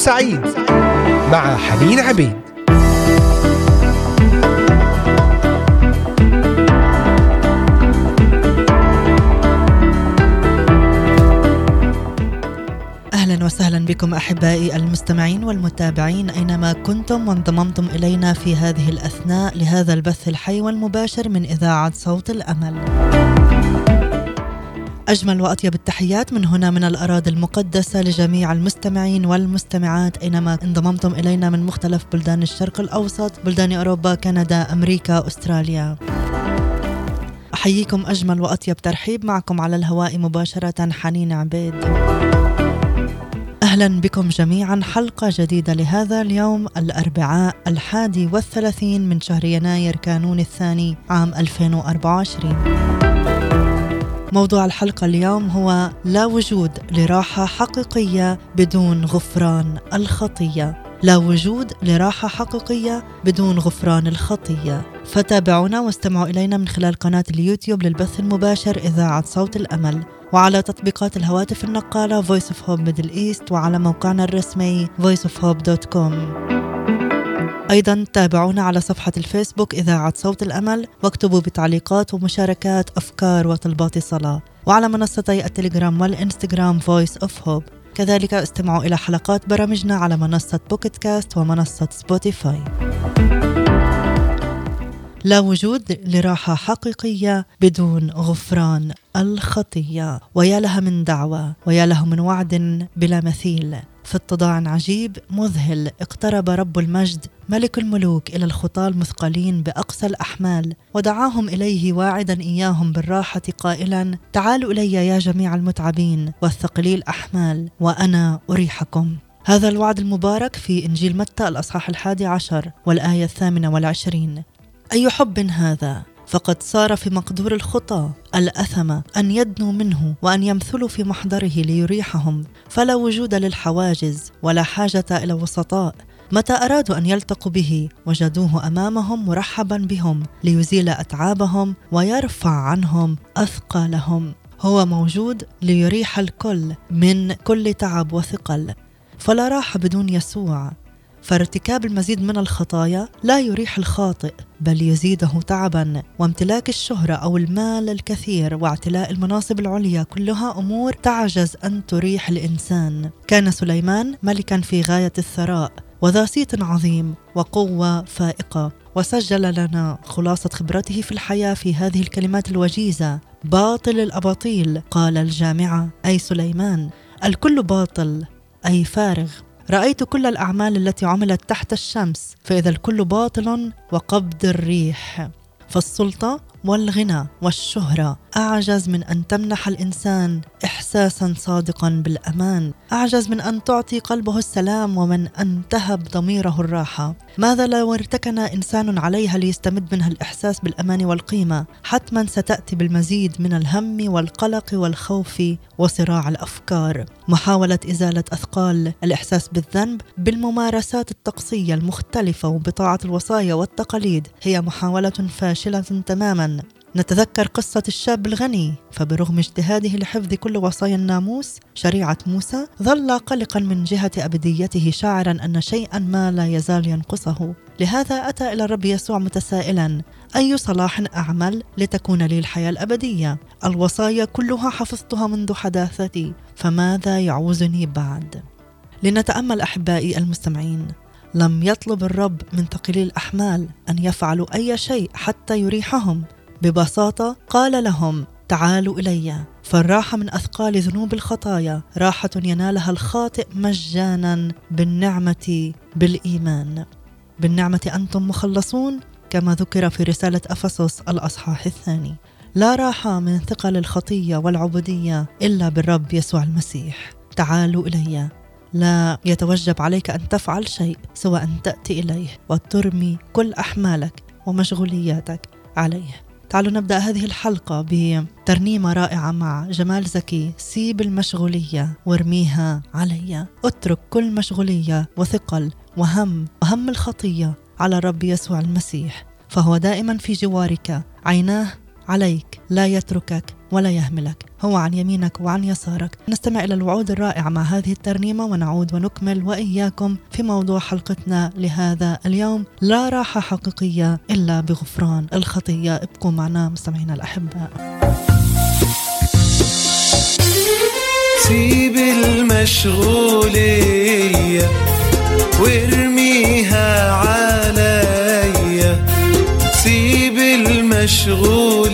سعيد مع حنين عبيد أهلا وسهلا بكم أحبائي المستمعين والمتابعين أينما كنتم وانضممتم إلينا في هذه الأثناء لهذا البث الحي والمباشر من إذاعة صوت الأمل. أجمل وأطيب التحيات من هنا من الأراضي المقدسة لجميع المستمعين والمستمعات أينما انضممتم إلينا من مختلف بلدان الشرق الأوسط بلدان أوروبا كندا أمريكا أستراليا. أحييكم أجمل وأطيب ترحيب معكم على الهواء مباشرة حنين عبيد. أهلا بكم جميعا حلقة جديدة لهذا اليوم الأربعاء الحادي والثلاثين من شهر يناير كانون الثاني عام 2024 موضوع الحلقة اليوم هو لا وجود لراحة حقيقية بدون غفران الخطية. لا وجود لراحة حقيقية بدون غفران الخطية. فتابعونا واستمعوا إلينا من خلال قناة اليوتيوب للبث المباشر إذاعة صوت الأمل. وعلى تطبيقات الهواتف النقالة Voice of Hope Middle East وعلى موقعنا الرسمي voiceofhope.com أيضا تابعونا على صفحة الفيسبوك إذاعة صوت الأمل واكتبوا بتعليقات ومشاركات أفكار وطلبات صلاة وعلى منصتي التليجرام والإنستغرام Voice of Hope. كذلك استمعوا إلى حلقات برامجنا على منصة Pocket Casts ومنصة Spotify لا وجود لراحة حقيقية بدون غفران الخطية. ويا لها من دعوة ويا له من وعد بلا مثيل. في اتضاع عجيب مذهل اقترب رب المجد ملك الملوك إلى الخطاه المثقلين بأقصى الأحمال ودعاهم إليه واعدا إياهم بالراحة قائلا تعالوا إلي يا جميع المتعبين والثقلي الاحمال وأنا أريحكم. هذا الوعد المبارك في إنجيل متى الأصحاح الحادي عشر والآية الثامنة والعشرين. أي حب هذا؟ فقد صار في مقدور الخطى الأثم أن يدنوا منه وأن يمثلوا في محضره ليريحهم. فلا وجود للحواجز ولا حاجة إلى وسطاء. متى أرادوا أن يلتقوا به وجدوه أمامهم مرحبا بهم ليزيل أتعابهم ويرفع عنهم أثقالهم. هو موجود ليريح الكل من كل تعب وثقل. فلا راحة بدون يسوع. فارتكاب المزيد من الخطايا لا يريح الخاطئ بل يزيده تعبا. وامتلاك الشهرة أو المال الكثير واعتلاء المناصب العليا كلها أمور تعجز أن تريح الإنسان. كان سليمان ملكا في غاية الثراء وذا صيت عظيم وقوة فائقة. وسجل لنا خلاصة خبرته في الحياة في هذه الكلمات الوجيزة. باطل الأباطيل قال الجامعة. أي سليمان الكل باطل أي فارغ. رأيت كل الأعمال التي عملت تحت الشمس فإذا الكل باطل وقبض الريح. فالسلطة والغنى والشهرة. أعجز من أن تمنح الإنسان إحساسا صادقا بالأمان. أعجز من أن تعطي قلبه السلام ومن أن تهب ضميره الراحة. ماذا لو ارتكن إنسان عليها ليستمد منها الإحساس بالأمان والقيمة؟ حتما ستأتي بالمزيد من الهم والقلق والخوف وصراع الأفكار. محاولة إزالة أثقال الإحساس بالذنب بالممارسات الطقسية المختلفة وبطاعة الوصايا والتقاليد هي محاولة فاشلة تماما. نتذكر قصة الشاب الغني. فبرغم اجتهاده لحفظ كل وصايا الناموس شريعة موسى ظل قلقا من جهة أبديته شاعرا أن شيئا ما لا يزال ينقصه. لهذا أتى إلى الرب يسوع متسائلا أي صلاح أعمل لتكون لي الحياة الأبدية؟ الوصايا كلها حفظتها منذ حداثتي فماذا يعوزني بعد؟ لنتأمل أحبائي المستمعين لم يطلب الرب من ثقلي الأحمال أن يفعلوا أي شيء حتى يريحهم. ببساطة قال لهم تعالوا إلي. فالراحة من أثقال ذنوب الخطايا راحة ينالها الخاطئ مجانا بالنعمة بالإيمان. بالنعمة أنتم مخلصون كما ذكر في رسالة أفسس الأصحاح الثاني. لا راحة من ثقل الخطية والعبودية إلا بالرب يسوع المسيح. تعالوا إلي. لا يتوجب عليك أن تفعل شيء سوى أن تأتي إليه وترمي كل أحمالك ومشغولياتك عليه. تعالوا نبدأ هذه الحلقة بترنيمة رائعة مع جمال زكي سيب المشغولية وارميها علي. اترك كل مشغولية وثقل وهم وهم الخطية على الرب يسوع المسيح. فهو دائما في جوارك. عيناه عليك لا يتركك. ولا يهملك. هو عن يمينك وعن يسارك. نستمع إلى الوعود الرائعة مع هذه الترنيمة ونعود ونكمل وإياكم في موضوع حلقتنا لهذا اليوم. لا راحة حقيقية إلا بغفران الخطية. ابقوا معنا مستمعينا الأحباء. سيب المشغولية وارميها عليا. سيب المشغولية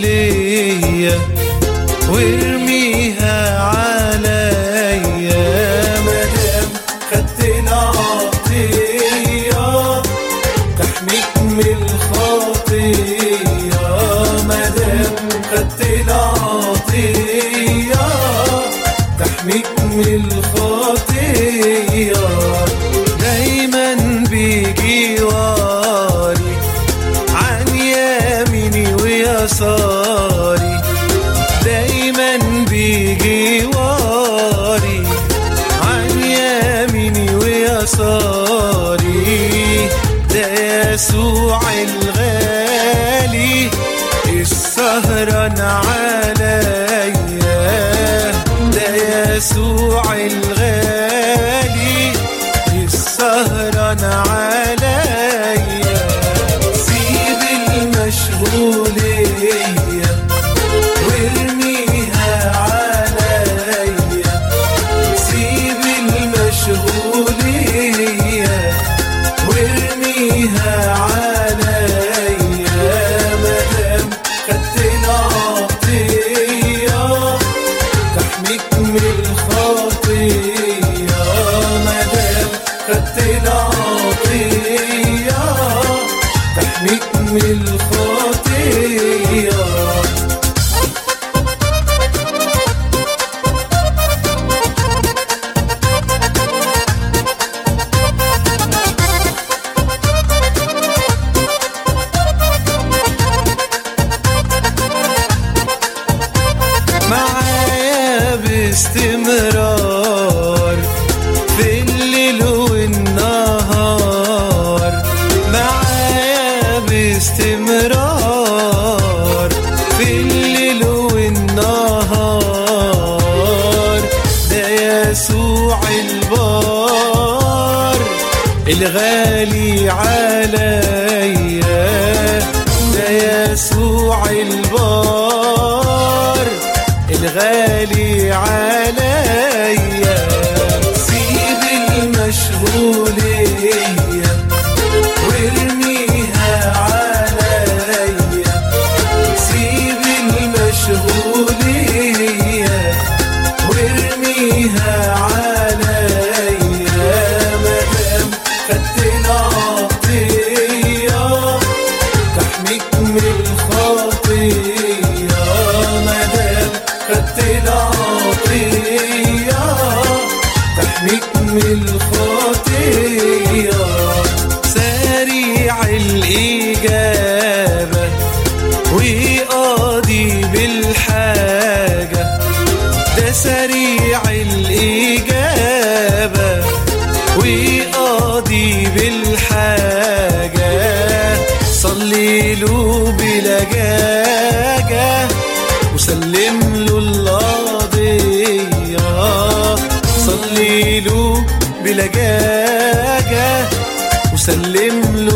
وارميها عليا. مدام خدت العطية تحميك من الخطية يسوع بالحاجة ده سريع الإجابة. وقاضي بالحاجة. صلي له بلجاجة. وسلم له القضية صلي له بلجاجة. وسلم له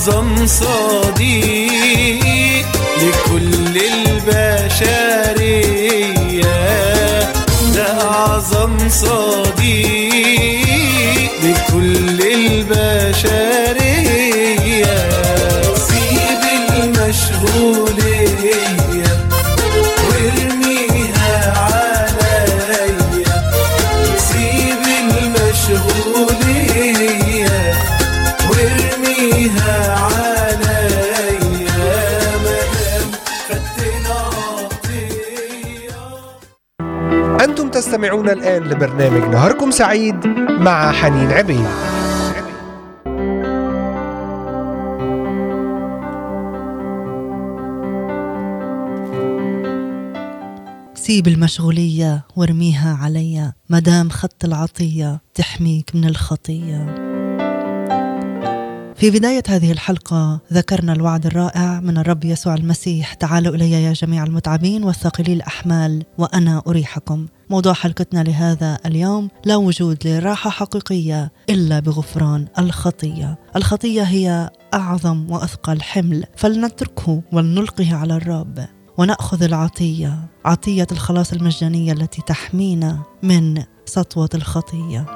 أعظم صديق لكل البشرية. ده أعظم صديق لكل البشرية. سيب المشغولية تستمعون الآن لبرنامج نهاركم سعيد مع حنين عبيد. سيب المشغولية وارميها عليا مدام خدت العطية تحميك من الخطية. في بداية هذه الحلقة ذكرنا الوعد الرائع من الرب يسوع المسيح. تعالوا إلي يا جميع المتعبين والثقلي الأحمال وأنا أريحكم. موضوع حلقتنا لهذا اليوم لا وجود لراحة حقيقية إلا بغفران الخطية. الخطية هي أعظم وأثقل حمل فلنتركه ولنلقه على الرب ونأخذ العطية عطية الخلاص المجانية التي تحمينا من سطوة الخطية.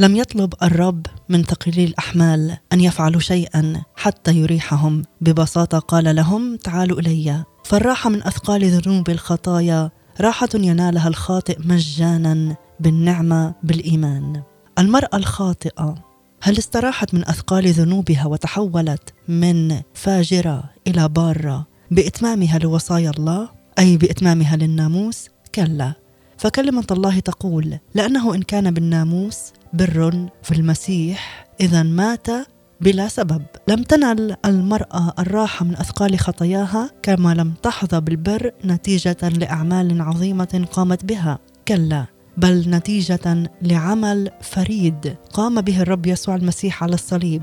لم يطلب الرب من ثقيلي الأحمال أن يفعلوا شيئا حتى يريحهم. ببساطة قال لهم تعالوا إلي. فالراحة من أثقال ذنوب الخطايا راحة ينالها الخاطئ مجانا بالنعمة بالإيمان. المرأة الخاطئة هل استراحت من أثقال ذنوبها وتحولت من فاجرة إلى بارة بإتمامها لوصايا الله أي بإتمامها للناموس؟ كلا. فكلمة الله تقول لأنه إن كان بالناموس بر في المسيح إذا مات بلا سبب. لم تنل المرأة الراحة من أثقال خطاياها كما لم تحظى بالبر نتيجة لأعمال عظيمة قامت بها. كلا بل نتيجة لعمل فريد قام به الرب يسوع المسيح على الصليب.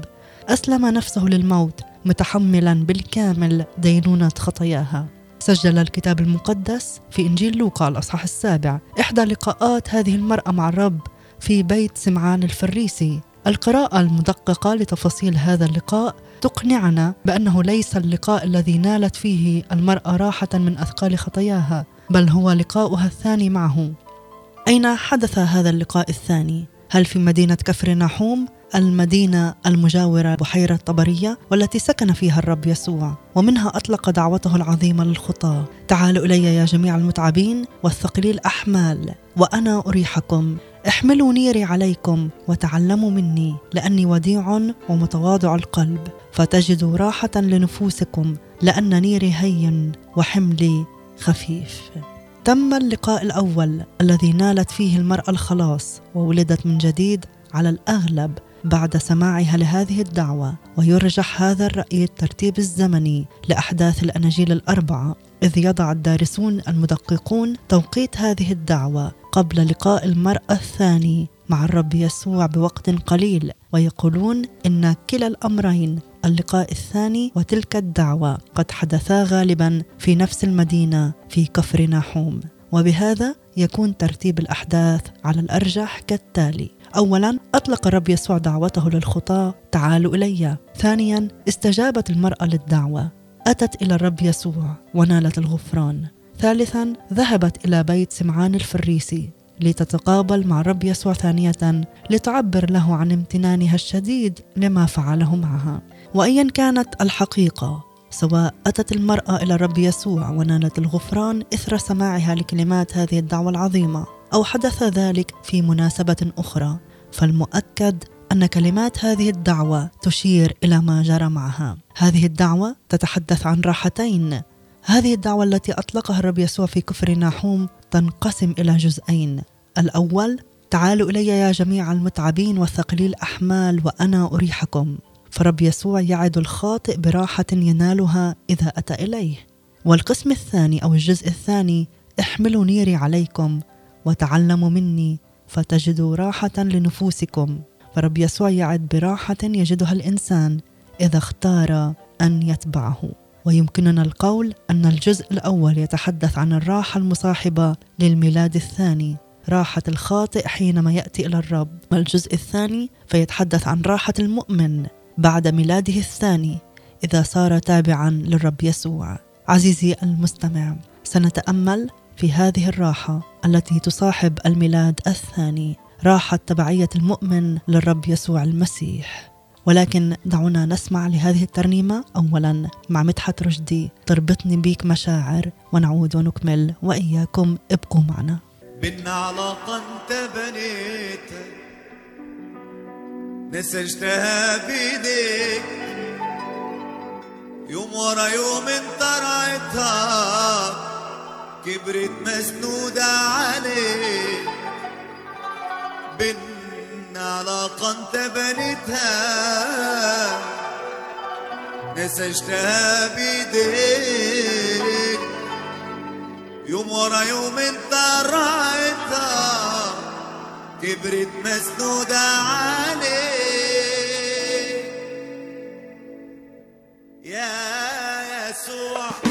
أسلم نفسه للموت متحملا بالكامل دينونة خطاياها. سجل الكتاب المقدس في إنجيل لوقا الأصحاح السابع. إحدى لقاءات هذه المرأة مع الرب في بيت سمعان الفريسي. القراءة المدققة لتفاصيل هذا اللقاء تقنعنا بأنه ليس اللقاء الذي نالت فيه المرأة راحة من أثقال خطاياها بل هو لقاؤها الثاني معه. أين حدث هذا اللقاء الثاني؟ هل في مدينة كفر ناحوم المدينة المجاورة بحيرة طبرية والتي سكن فيها الرب يسوع ومنها أطلق دعوته العظيمة للخطاة تعالوا إلي يا جميع المتعبين والثقلي الأحمال وأنا أريحكم. احملوا نيري عليكم وتعلموا مني لأني وديع ومتواضع القلب فتجدوا راحة لنفوسكم لأن نيري هين وحملي خفيف. تم اللقاء الأول الذي نالت فيه المرأة الخلاص وولدت من جديد على الأغلب بعد سماعها لهذه الدعوة ويرجح هذا الرأي الترتيب الزمني لأحداث الأناجيل الأربعة إذ يضع الدارسون المدققون توقيت هذه الدعوة قبل لقاء المرأة الثاني مع الرب يسوع بوقت قليل ويقولون إن كلا الأمرين اللقاء الثاني وتلك الدعوة قد حدثا غالبا في نفس المدينة في كفر ناحوم. وبهذا يكون ترتيب الأحداث على الأرجح كالتالي. أولا أطلق الرب يسوع دعوته للخطاة تعالوا إلي. ثانيا استجابت المرأة للدعوة. أتت إلى الرب يسوع ونالت الغفران. ثالثا ذهبت إلى بيت سمعان الفريسي لتتقابل مع الرب يسوع ثانية لتعبر له عن امتنانها الشديد لما فعله معها. وأيا كانت الحقيقة سواء أتت المرأة إلى الرب يسوع ونالت الغفران إثر سماعها لكلمات هذه الدعوة العظيمة أو حدث ذلك في مناسبة أخرى فالمؤكد أن كلمات هذه الدعوة تشير إلى ما جرى معها. هذه الدعوة تتحدث عن راحتين هذه الدعوة التي أطلقها الرب يسوع في كفر ناحوم تنقسم إلى جزئين. الأول تعالوا إلي يا جميع المتعبين والثقلي الأحمال وأنا أريحكم. فرب يسوع يعد الخاطئ براحة ينالها إذا أتى إليه. والقسم الثاني أو الجزء الثاني احملوا نيري عليكم وتعلموا مني فتجدوا راحة لنفوسكم. فرب يسوع يعد براحة يجدها الإنسان إذا اختار أن يتبعه. ويمكننا القول أن الجزء الأول يتحدث عن الراحة المصاحبة للميلاد الثاني راحة الخاطئ حينما يأتي إلى الرب. والجزء الثاني فيتحدث عن راحة المؤمن بعد ميلاده الثاني إذا صار تابعا للرب يسوع. عزيزي المستمع سنتأمل في هذه الراحة التي تصاحب الميلاد الثاني راحة تبعية المؤمن للرب يسوع المسيح. ولكن دعونا نسمع لهذه الترنيمة. أولا مع مدحت رشدي تربطني بيك مشاعر ونعود ونكمل وإياكم ابقوا معنا. بنا علاقة انت بنيتها نسجتها بيديك يوم ورا يوم انت رعيتها كبرت مسنودة عليك. علاقة انت بنيتها نسجتها بيديك يوم ورا يوم انت رايتها. كبرت مسنودة عليك. يا يسوع.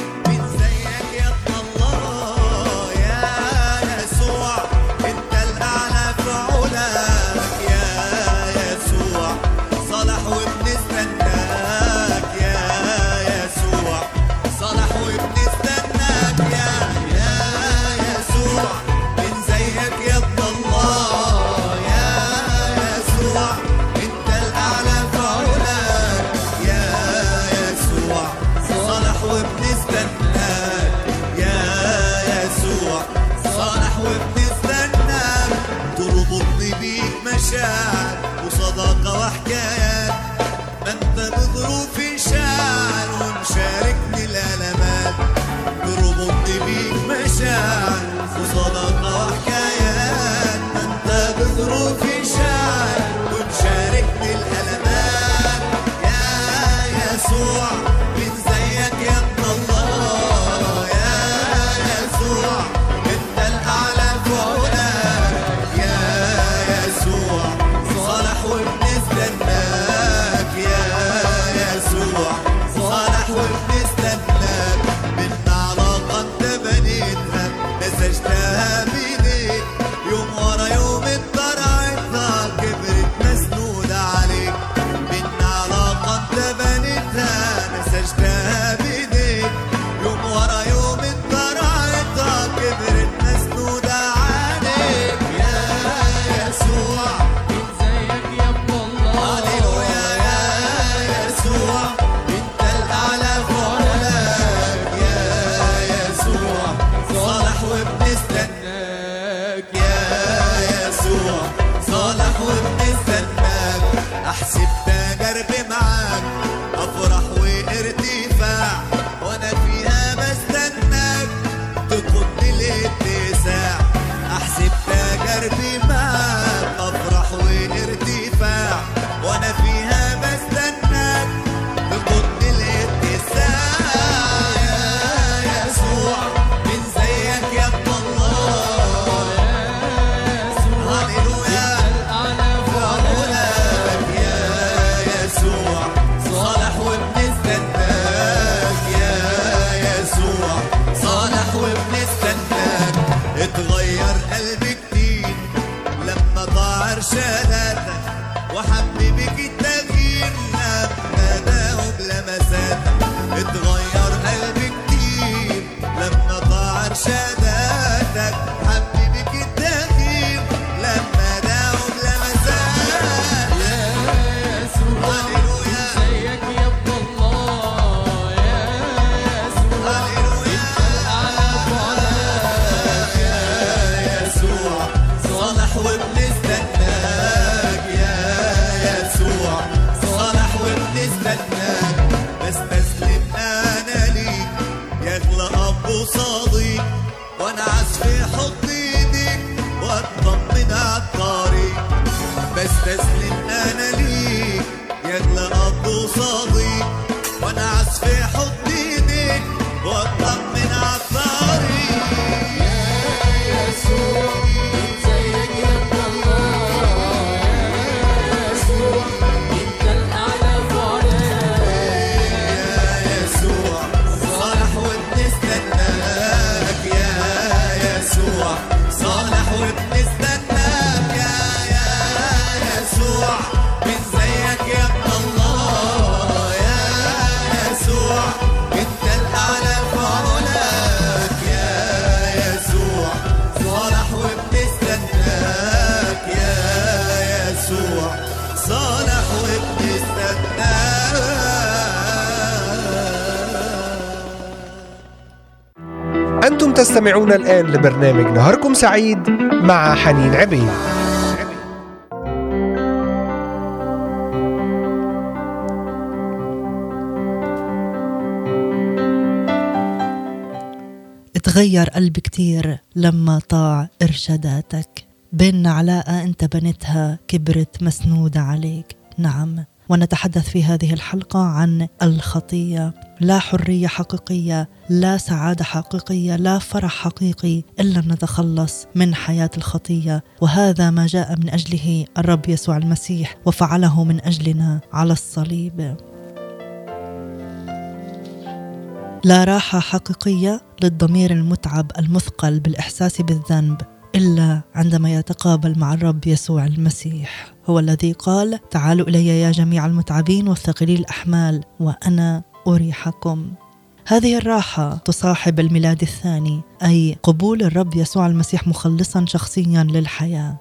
تستمعون الآن لبرنامج نهاركم سعيد مع حنين عبيد. تغير قلبي كتير لما طاع إرشاداتك. بيننا علاقة أنت بنتها كبرت مسنودة عليك. نعم. ونتحدث في هذه الحلقة عن الخطية. لا حرية حقيقية لا سعادة حقيقية لا فرح حقيقي إلا نتخلص من حياة الخطية. وهذا ما جاء من أجله الرب يسوع المسيح وفعله من أجلنا على الصليب. لا راحة حقيقية للضمير المتعب المثقل بالإحساس بالذنب. إلا عندما يتقابل مع الرب يسوع المسيح. هو الذي قال تعالوا إلي يا جميع المتعبين والثقلي الأحمال وأنا أريحكم. هذه الراحة تصاحب الميلاد الثاني أي قبول الرب يسوع المسيح مخلصا شخصيا للحياة.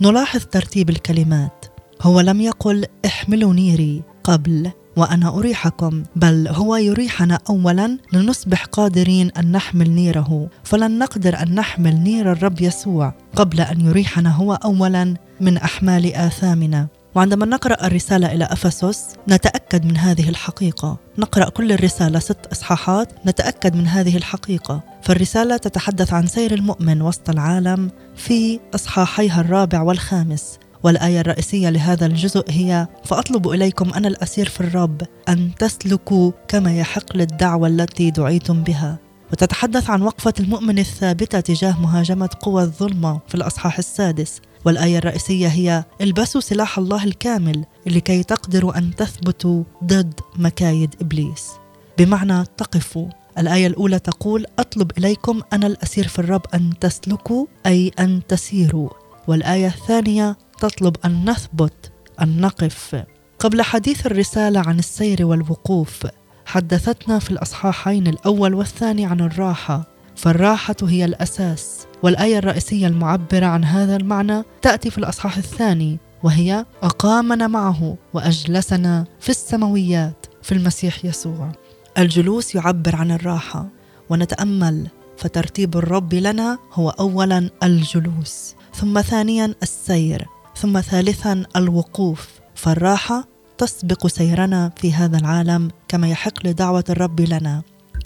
نلاحظ ترتيب الكلمات. هو لم يقل احملوا نيري قبل. وأنا أريحكم بل هو يريحنا اولا لنصبح قادرين أن نحمل نيره. فلن نقدر أن نحمل نير الرب يسوع قبل أن يريحنا هو اولا من أحمال آثامنا. وعندما نقرأ الرسالة إلى أفسس نتأكد من هذه الحقيقة. نقرأ كل الرسالة ست إصحاحات نتأكد من هذه الحقيقة. فالرسالة تتحدث عن سير المؤمن وسط العالم في إصحاحيها الرابع والخامس. والآية الرئيسية لهذا الجزء هي فأطلب إليكم أنا الأسير في الرب أن تسلكوا كما يحق للدعوة التي دعيتم بها. وتتحدث عن وقفة المؤمن الثابتة تجاه مهاجمة قوى الظلمة في الأصحاح السادس. والآية الرئيسية هي البسوا سلاح الله الكامل لكي تقدروا أن تثبتوا ضد مكايد إبليس. بمعنى تقفوا. الآية الأولى تقول أطلب إليكم أنا الأسير في الرب أن تسلكوا أي أن تسيروا. والآية الثانية تطلب أن نثبت أن نقف. قبل حديث الرسالة عن السير والوقوف حدثتنا في الأصحاحين الأول والثاني عن الراحة. فالراحة هي الأساس والآية الرئيسية المعبرة عن هذا المعنى تأتي في الأصحاح الثاني وهي أقامنا معه وأجلسنا في السماويات في المسيح يسوع. الجلوس يعبر عن الراحة ونتأمل فترتيب الرب لنا هو اولا الجلوس ثم ثانيا السير. ثم ثالثا الوقوف. فالراحة تسبق سيرنا في هذا العالم كما يحق لدعوة الرب لنا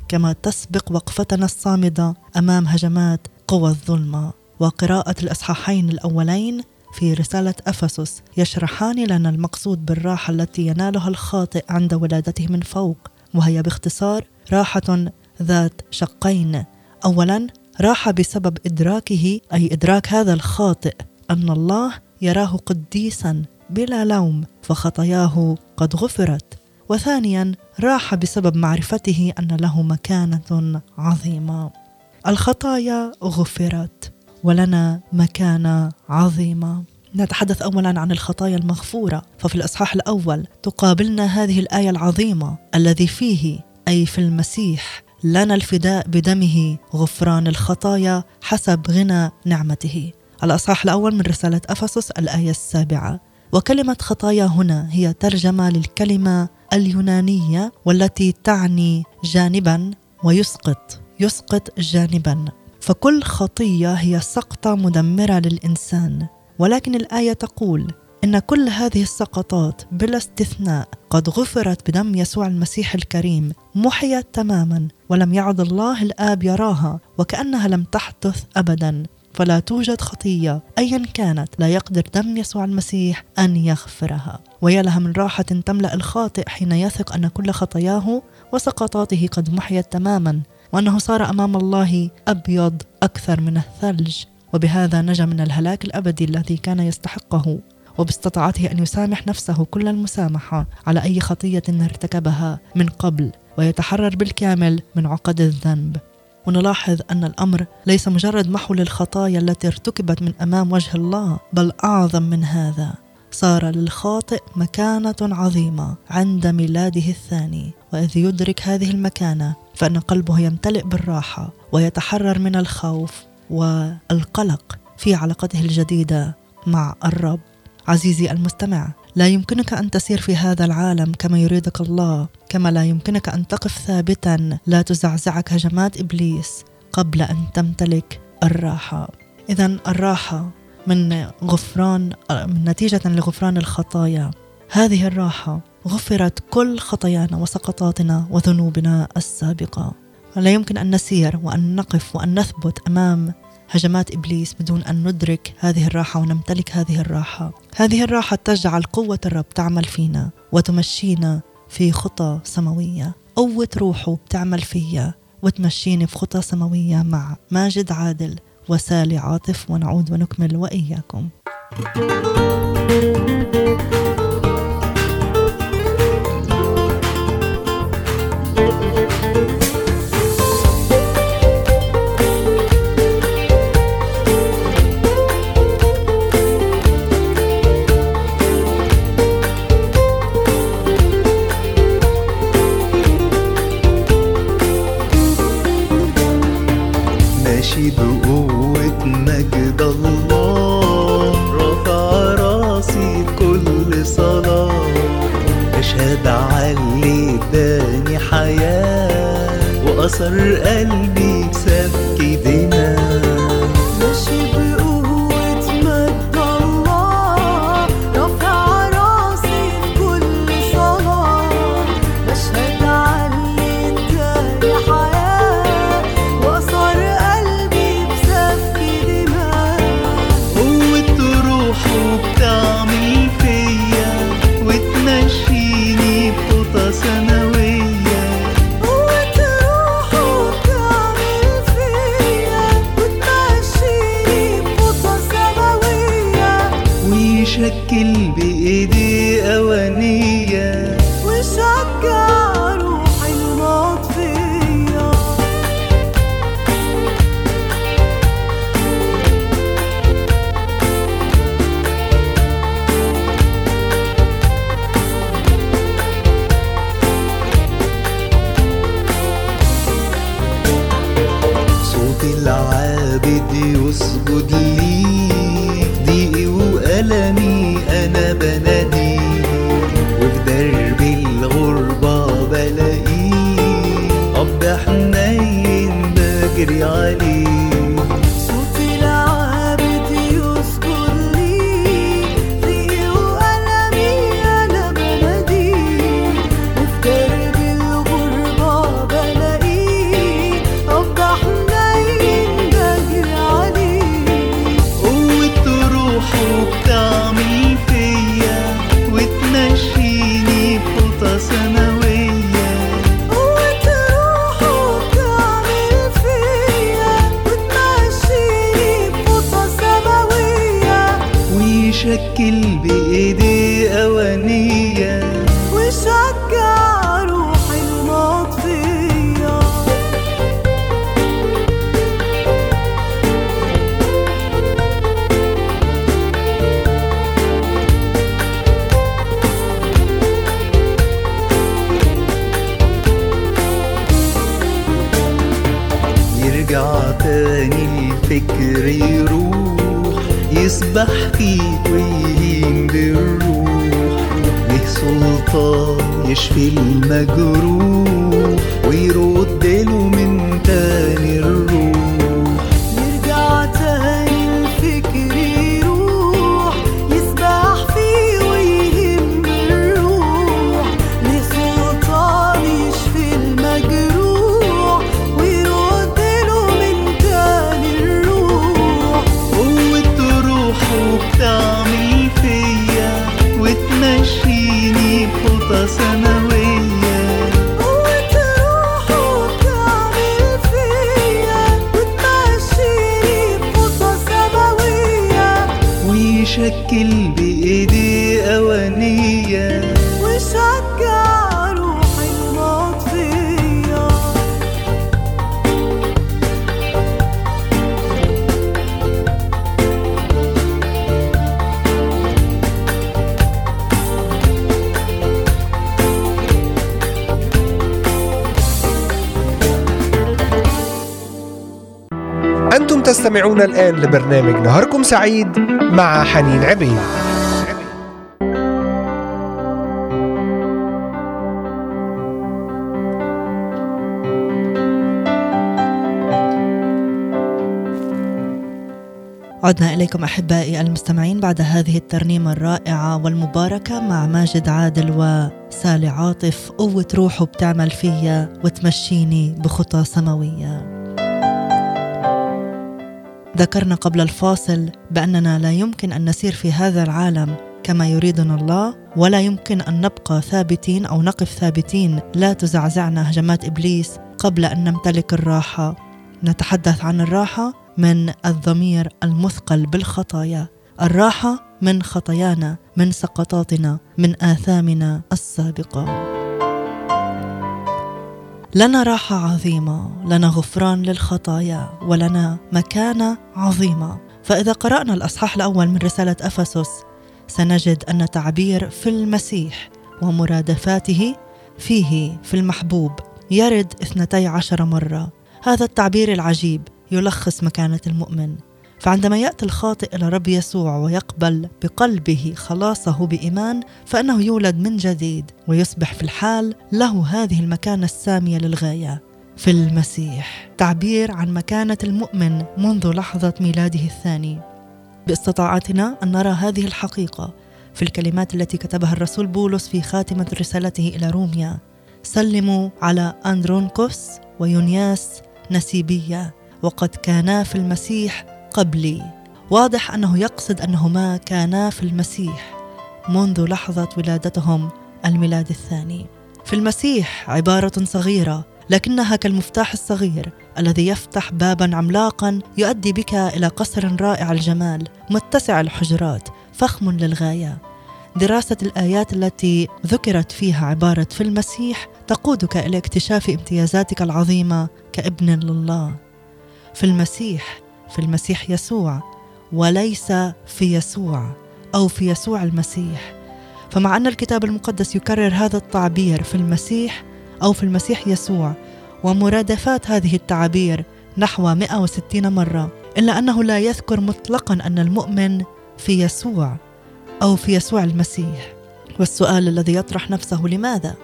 كما تسبق وقفتنا الصامدة أمام هجمات قوى الظلمة. وقراءة الإصحاحين الأولين في رسالة أفسس يشرحان لنا المقصود بالراحة التي ينالها الخاطئ عند ولادته من فوق وهي باختصار راحة ذات شقين. أولا راحة بسبب إدراكه أي إدراك هذا الخاطئ أن الله يراه قديسا بلا لوم فخطاياه قد غفرت. وثانيا راح بسبب معرفته أن له مكانة عظيمة. الخطايا غفرت ولنا مكانة عظيمة. نتحدث اولا عن الخطايا المغفورة. ففي الإصحاح الأول تقابلنا هذه الآية العظيمة الذي فيه أي في المسيح لنا الفداء بدمه غفران الخطايا حسب غنى نعمته. الأصحاح الأول من رسالة أفسس الآية السابعة. وكلمة خطايا هنا هي ترجمة للكلمة اليونانية والتي تعني جانبا ويسقط يسقط جانبا. فكل خطية هي سقطة مدمرة للإنسان. ولكن الآية تقول إن كل هذه السقطات بلا استثناء قد غفرت بدم يسوع المسيح الكريم محيت تماما ولم يعد الله الآب يراها وكأنها لم تحدث أبدا. فلا توجد خطية. أيا كانت لا يقدر دم يسوع المسيح أن يغفرها. ويا لها من راحة تملأ الخاطئ حين يثق أن كل خطاياه وسقطاته قد محيت تماما وأنه صار أمام الله أبيض أكثر من الثلج. وبهذا نجا من الهلاك الأبدي الذي كان يستحقه. وباستطاعته أن يسامح نفسه كل المسامحة على أي خطية ارتكبها من قبل. ويتحرر بالكامل من عقد الذنب. ونلاحظ أن الأمر ليس مجرد محو للخطايا التي ارتكبت من أمام وجه الله بل أعظم من هذا. صار للخاطئ مكانة عظيمة عند ميلاده الثاني وإذ يدرك هذه المكانة فإن قلبه يمتلئ بالراحة ويتحرر من الخوف والقلق في علاقته الجديدة مع الرب. عزيزي المستمع لا يمكنك أن تسير في هذا العالم كما يريدك الله كما لا يمكنك أن تقف ثابتا. لا تزعزعك هجمات إبليس قبل أن تمتلك الراحة. إذا الراحة من غفران من نتيجة لغفران الخطايا. هذه الراحة غفرت كل خطايانا وسقطاتنا وذنوبنا السابقة. لا يمكن أن نسير وأن نقف وأن نثبت أمام هجمات إبليس بدون أن ندرك هذه الراحة ونمتلك هذه الراحة. هذه الراحة تجعل قوة الرب تعمل فينا وتمشينا في خطى سماوية. قوة روحه تعمل فيا وتمشيني في خطى سماوية مع ماجد عادل وسالي عاطف ونعود ونكمل وإياكم. ماشي her تستمعون الآن لبرنامج نهاركم سعيد مع حنين عبيد. عدنا إليكم أحبائي المستمعين بعد هذه الترنيمة الرائعة والمباركة مع ماجد عادل وسالي عاطف قوة روحه بتعمل فيا وتمشيني بخطى سماوية. ذكرنا قبل الفاصل بأننا لا يمكن أن نسير في هذا العالم كما يريدنا الله ولا يمكن أن نبقى ثابتين أو نقف ثابتين. لا تزعزعنا هجمات إبليس قبل أن نمتلك الراحة. نتحدث عن الراحة من الضمير المثقل بالخطايا. الراحة من خطايانا من سقطاتنا من آثامنا السابقة. لنا راحة عظيمة لنا غفران للخطايا ولنا مكانة عظيمة. فإذا قرأنا الأصحاح الأول من رسالة أفسس سنجد أن تعبير في المسيح ومرادفاته فيه في المحبوب يرد اثنتي عشر مرة. هذا التعبير العجيب يلخص مكانة المؤمن. فعندما يأتي الخاطئ إلى رب يسوع ويقبل بقلبه خلاصه بإيمان فإنه يولد من جديد ويصبح في الحال له هذه المكانة السامية للغاية في المسيح. تعبير عن مكانة المؤمن منذ لحظة ميلاده الثاني. باستطاعتنا أن نرى هذه الحقيقة في الكلمات التي كتبها الرسول بولس في خاتمة رسالته إلى روميا. سلموا على أندرونكوس ويونياس نسيبية وقد كانا في المسيح قبلي. واضح أنه يقصد أنهما كانا في المسيح منذ لحظة ولادتهم الميلاد الثاني. في المسيح عبارة صغيرة لكنها كالمفتاح الصغير الذي يفتح بابا عملاقا يؤدي بك إلى قصر رائع الجمال متسع الحجرات فخم للغاية. دراسة الآيات التي ذكرت فيها عبارة في المسيح تقودك إلى اكتشاف امتيازاتك العظيمة كابن لله. في المسيح في المسيح يسوع وليس في يسوع أو في يسوع المسيح. فمع أن الكتاب المقدس يكرر هذا التعبير في المسيح أو في المسيح يسوع ومرادفات هذه التعابير نحو 160 مرة إلا أنه لا يذكر مطلقا أن المؤمن في يسوع أو في يسوع المسيح. والسؤال الذي يطرح نفسه لماذا؟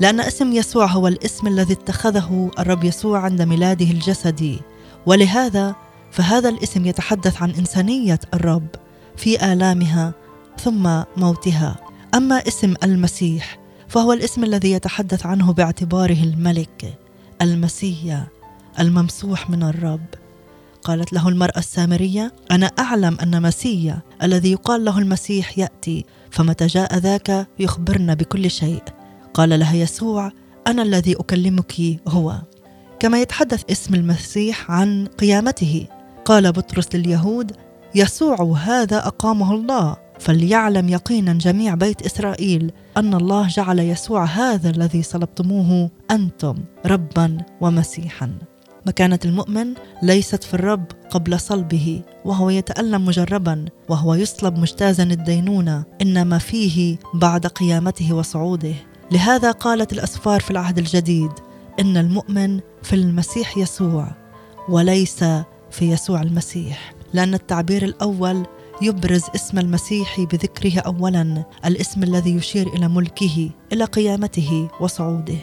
لأن اسم يسوع هو الاسم الذي اتخذه الرب يسوع عند ميلاده الجسدي ولهذا فهذا الاسم يتحدث عن إنسانية الرب في آلامها ثم موتها. أما اسم المسيح فهو الاسم الذي يتحدث عنه باعتباره الملك المسيا الممسوح من الرب. قالت له المرأة السامرية أنا أعلم أن مسيا الذي يقال له المسيح يأتي فمتى جاء ذاك يخبرنا بكل شيء. قال لها يسوع أنا الذي أكلمك هو. كما يتحدث اسم المسيح عن قيامته. قال بطرس لليهود يسوع هذا أقامه الله فليعلم يقينا جميع بيت إسرائيل أن الله جعل يسوع هذا الذي صلبتموه أنتم ربا ومسيحا. مكانه المؤمن ليست في الرب قبل صلبه وهو يتألم مجربا وهو يصلب مجتازا الدينونة إنما فيه بعد قيامته وصعوده. لهذا قالت الأسفار في العهد الجديد إن المؤمن في المسيح يسوع وليس في يسوع المسيح. لأن التعبير الأول يبرز اسم المسيح بذكره اولا الاسم الذي يشير إلى ملكه إلى قيامته وصعوده.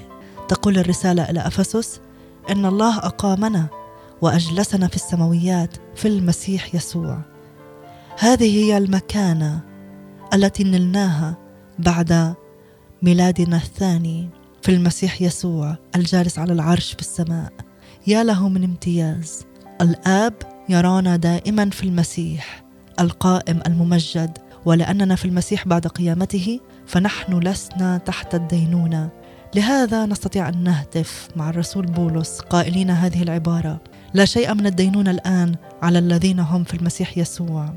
تقول الرسالة إلى أفسس إن الله أقامنا وأجلسنا في السماويات في المسيح يسوع. هذه هي المكانة التي نلناها بعد ميلادنا الثاني في المسيح يسوع الجالس على العرش في السماء. يا له من امتياز. الآب يرانا دائما في المسيح القائم الممجد ولأننا في المسيح بعد قيامته فنحن لسنا تحت الدينونة. لهذا نستطيع أن نهتف مع الرسول بولس قائلين هذه العبارة لا شيء من الدينونة الآن على الذين هم في المسيح يسوع.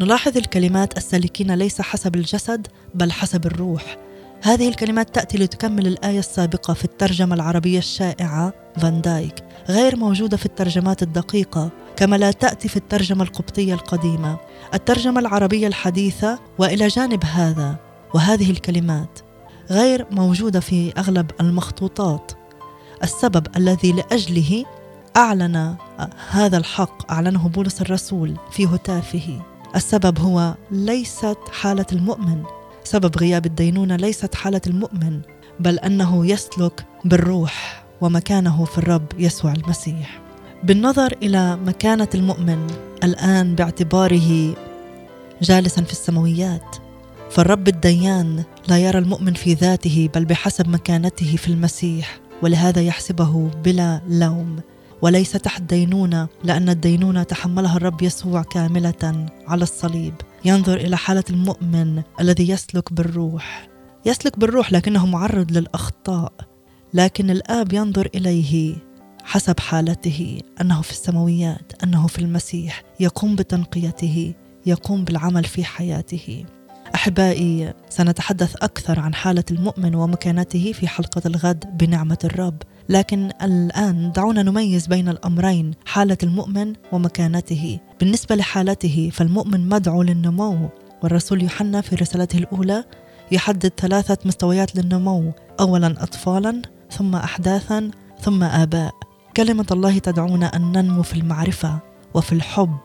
نلاحظ الكلمات السالكين ليس حسب الجسد بل حسب الروح. هذه الكلمات تأتي لتكمل الآية السابقة في الترجمة العربية الشائعة فان دايك غير موجودة في الترجمات الدقيقة كما لا تأتي في الترجمة القبطية القديمة. الترجمة العربية الحديثة وإلى جانب هذا وهذه الكلمات غير موجودة في أغلب المخطوطات. السبب الذي لأجله أعلن هذا الحق أعلنه بولس الرسول في هتافه. السبب هو ليست حالة المؤمن. سبب غياب الدينونة ليست حالة المؤمن بل أنه يسلك بالروح ومكانه في الرب يسوع المسيح. بالنظر إلى مكانة المؤمن الآن باعتباره جالسا في السماويات فالرب الديان لا يرى المؤمن في ذاته بل بحسب مكانته في المسيح ولهذا يحسبه بلا لوم. وليس تحت دينونه لأن الدينونه تحملها الرب يسوع كاملة على الصليب. ينظر إلى حالة المؤمن الذي يسلك بالروح. يسلك بالروح لكنه معرض للأخطاء. لكن الآب ينظر إليه حسب حالته أنه في السماويات أنه في المسيح يقوم بتنقيته يقوم بالعمل في حياته. أحبائي سنتحدث أكثر عن حالة المؤمن ومكانته في حلقة الغد بنعمة الرب. لكن الآن دعونا نميز بين الأمرين حالة المؤمن ومكانته. بالنسبة لحالته فالمؤمن مدعو للنمو والرسول يوحنا في رسالته الأولى يحدد ثلاثة مستويات للنمو. اولا اطفالا ثم احداثا ثم آباء. كلمة الله تدعونا أن ننمو في المعرفة وفي الحب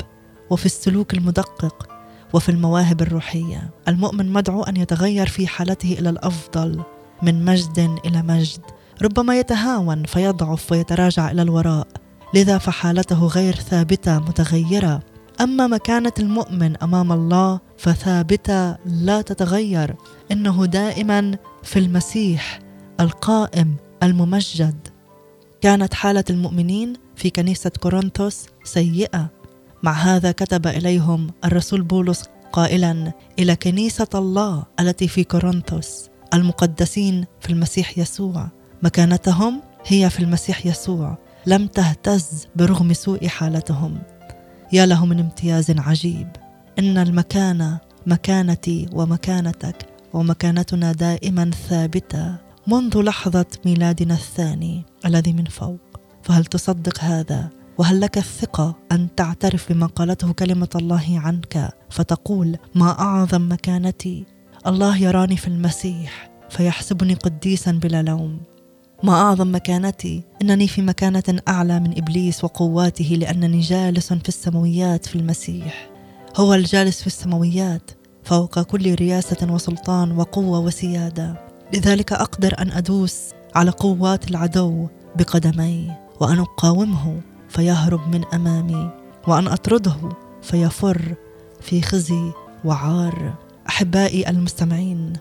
وفي السلوك المدقق وفي المواهب الروحية. المؤمن مدعو أن يتغير في حالته إلى الأفضل من مجد إلى مجد. ربما يتهاون فيضعف ويتراجع إلى الوراء. لذا فحالته غير ثابتة متغيرة. أما مكانة المؤمن أمام الله فثابتة لا تتغير. إنه دائما في المسيح القائم الممجد. كانت حالة المؤمنين في كنيسة كورنثوس سيئة. مع هذا كتب إليهم الرسول بولس قائلا إلى كنيسة الله التي في كورنثوس المقدسين في المسيح يسوع. مكانتهم هي في المسيح يسوع. لم تهتز برغم سوء حالتهم. يا له من امتياز عجيب. إن المكانه مكانتي ومكانتك ومكانتنا دائما ثابتة منذ لحظة ميلادنا الثاني الذي من فوق. فهل تصدق هذا؟ وهل لك الثقة أن تعترف بما قالته كلمة الله عنك فتقول ما أعظم مكانتي؟ الله يراني في المسيح فيحسبني قديسا بلا لوم. ما أعظم مكانتي إنني في مكانة أعلى من إبليس وقواته لأنني جالس في السماويات في المسيح. هو الجالس في السماويات فوق كل رياسة وسلطان وقوة وسيادة. لذلك أقدر أن أدوس على قوات العدو بقدمي وأن أقاومه فيهرب من أمامي وأن أطرده فيفر في خزي وعار. أحبائي المستمعين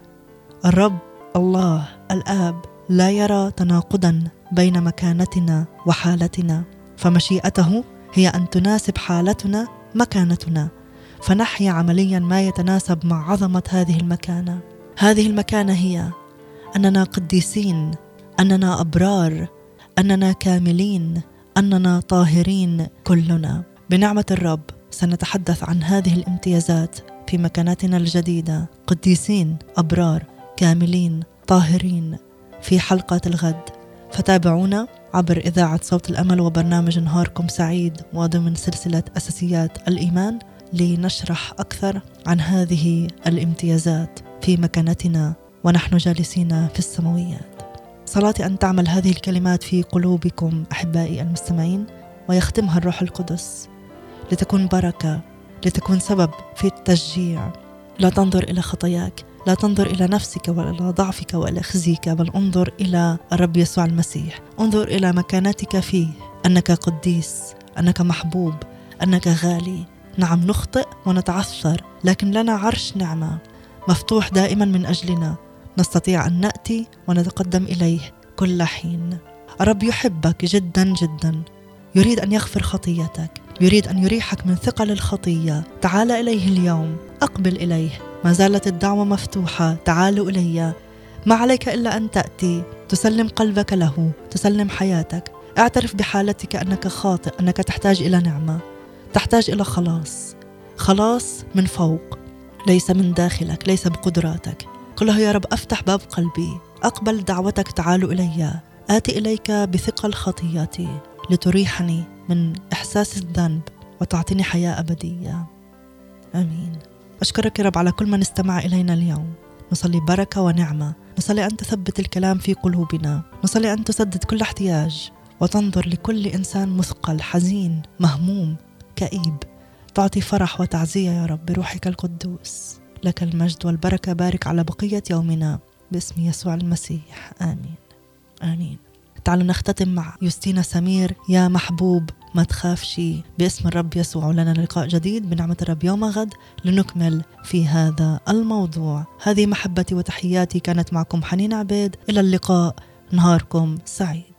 الرب الله الآب لا يرى تناقضا بين مكانتنا وحالتنا فمشيئته هي أن تناسب حالتنا مكانتنا فنحيا عمليا ما يتناسب مع عظمة هذه المكانة. هذه المكانة هي أننا قديسين أننا أبرار أننا كاملين أننا طاهرين كلنا. بنعمة الرب سنتحدث عن هذه الامتيازات في مكانتنا الجديدة. قديسين أبرار كاملين طاهرين. في حلقة الغد. فتابعونا عبر إذاعة صوت الأمل وبرنامج نهاركم سعيد وضمن سلسلة أساسيات الإيمان لنشرح أكثر عن هذه الامتيازات في مكانتنا ونحن جالسين في السماويات. صلاتي أن تعمل هذه الكلمات في قلوبكم أحبائي المستمعين ويختمها الروح القدس. لتكون بركة لتكون سبب في التشجيع. لا تنظر إلى خطاياك. لا تنظر إلى نفسك ولا ضعفك ولا خزيك بل انظر إلى الرب يسوع المسيح. انظر إلى مكانتك فيه. أنك قديس أنك محبوب أنك غالي. نعم نخطئ ونتعثر لكن لنا عرش نعمة مفتوح دائما من أجلنا. نستطيع أن نأتي ونتقدم إليه كل حين. الرب يحبك جدا جدا. يريد أن يغفر خطيتك. يريد أن يريحك من ثقل الخطية. تعال إليه اليوم. أقبل إليه. ما زالت الدعوة مفتوحة. تعالوا إلي. ما عليك إلا أن تأتي. تسلم قلبك له. تسلم حياتك. اعترف بحالتك أنك خاطئ أنك تحتاج إلى نعمة. تحتاج إلى خلاص. خلاص من فوق. ليس من داخلك ليس بقدراتك. قل له يا رب أفتح باب قلبي. أقبل دعوتك. تعالوا إلي. اتي إليك بثقل خطياتي لتريحني من إحساس الذنب وتعطيني حياة أبدية. آمين. أشكرك يا رب على كل من استمع إلينا اليوم. نصلي بركة ونعمة. نصلي أن تثبت الكلام في قلوبنا. نصلي أن تسدد كل احتياج. وتنظر لكل إنسان مثقل حزين مهموم كئيب. تعطي فرح وتعزية يا رب بروحك القدوس. لك المجد والبركة. بارك على بقية يومنا باسم يسوع المسيح. آمين. آمين. تعالوا نختتم مع يوستينا سمير. يا محبوب ما تخافش. باسم الرب يسوع ولنا لقاء جديد بنعمة الرب يوم غد لنكمل في هذا الموضوع. هذه محبتي وتحياتي كانت معكم حنين عبيد. إلى اللقاء. نهاركم سعيد.